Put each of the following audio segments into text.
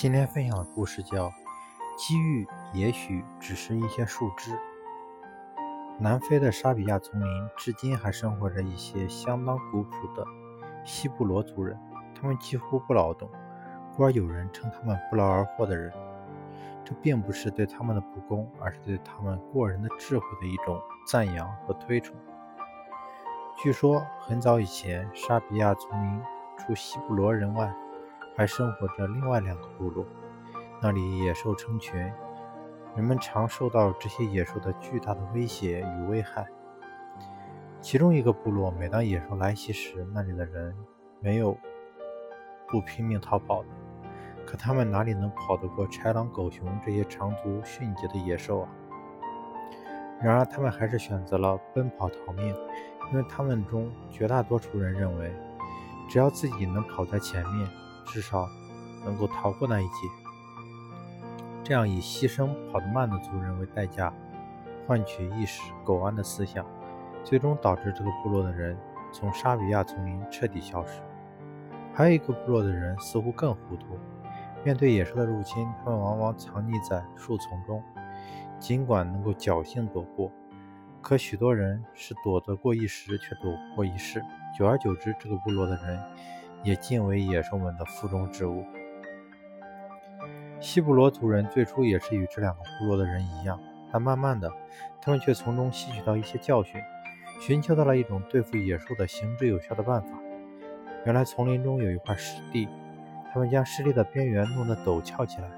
今天分享的故事叫《机遇也许只是一些树枝》。南非的沙比亚丛林至今还生活着一些相当古朴的西布罗族人，他们几乎不劳动，故而有人称他们“不劳而获的人”。这并不是对他们的不公，而是对他们过人的智慧的一种赞扬和推崇。据说很早以前，沙比亚丛林除西布罗人外，还生活着另外两个部落，那里野兽成群，人们常受到这些野兽的巨大的威胁与危害。其中一个部落，每当野兽来袭时，那里的人没有不拼命逃跑的。可他们哪里能跑得过豺狼、狗熊这些长足迅捷的野兽啊？然而，他们还是选择了奔跑逃命，因为他们中绝大多数人认为，只要自己能跑在前面。至少能够逃过那一劫。这样以牺牲跑得慢的族人为代价，换取一时苟安的思想，最终导致这个部落的人从沙比亚丛林彻底消失。还有一个部落的人似乎更糊涂，面对野兽的入侵，他们往往藏匿在树丛中，尽管能够侥幸躲过，可许多人是躲得过一时，却躲不过一世。久而久之，这个部落的人。也尽为野兽们的腹中之物。西布罗族人最初也是与这两个部落的人一样，但慢慢的，他们却从中吸取到一些教训，寻求到了一种对付野兽的行之有效的办法。原来丛林中有一块湿地，他们将湿地的边缘弄得陡峭起来，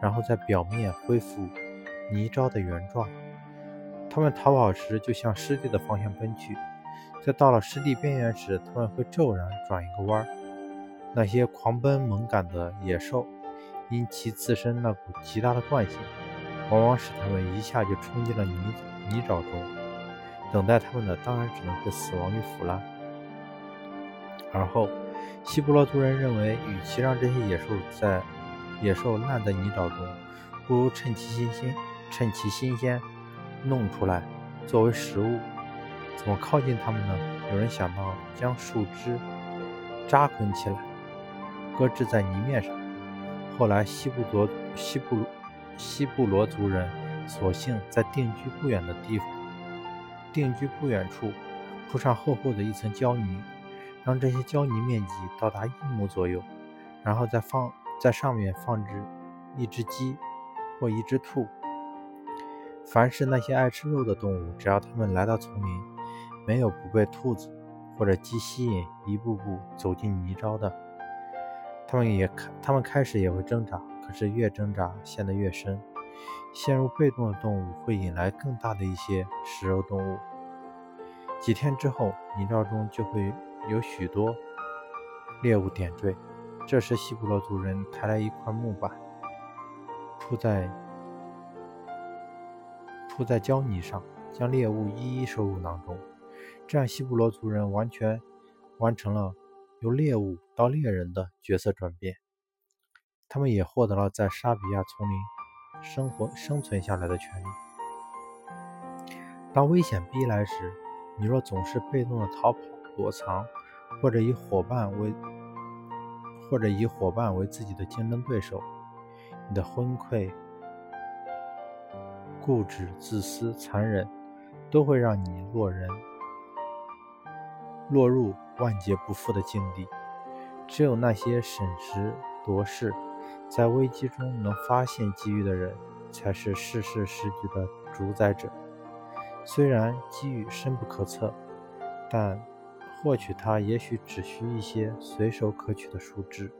然后在表面恢复泥沼的原状。他们逃跑时就向湿地的方向奔去，在到了湿地边缘时，他们会骤然转一个弯儿。那些狂奔猛赶的野兽，因其自身那股极大的惯性，往往使它们一下就冲进了泥泥沼中。等待它们的当然只能是死亡与腐烂。而后，希布罗族人认为，与其让这些野兽在野兽烂在泥沼中，不如趁其新鲜，趁其新鲜弄出来作为食物。怎么靠近它们呢？有人想到将树枝扎捆起来。搁置在泥面上。后来，西部族西部西部罗族人索性在定居不远的地方，定居不远处铺上厚厚的一层胶泥，让这些胶泥面积到达一亩左右，然后再放在上面放置一只鸡或一只兔。凡是那些爱吃肉的动物，只要它们来到丛林，没有不被兔子或者鸡吸引，一步步走进泥沼的。他们也开，他们开始也会挣扎，可是越挣扎陷得越深。陷入被动的动物会引来更大的一些食肉动物。几天之后，泥沼中就会有许多猎物点缀。这时，西布罗族人抬来一块木板，铺在铺在胶泥上，将猎物一一收入囊中。这样，西布罗族人完全完成了。由猎物到猎人的角色转变，他们也获得了在沙比亚丛林生活生存下来的权利。当危险逼来时，你若总是被动的逃跑、躲藏，或者以伙伴为或者以伙伴为自己的竞争对手，你的昏聩、固执、自私、残忍，都会让你落人落入。万劫不复的境地，只有那些审时度势，在危机中能发现机遇的人，才是世事时局的主宰者。虽然机遇深不可测，但获取它也许只需一些随手可取的树枝。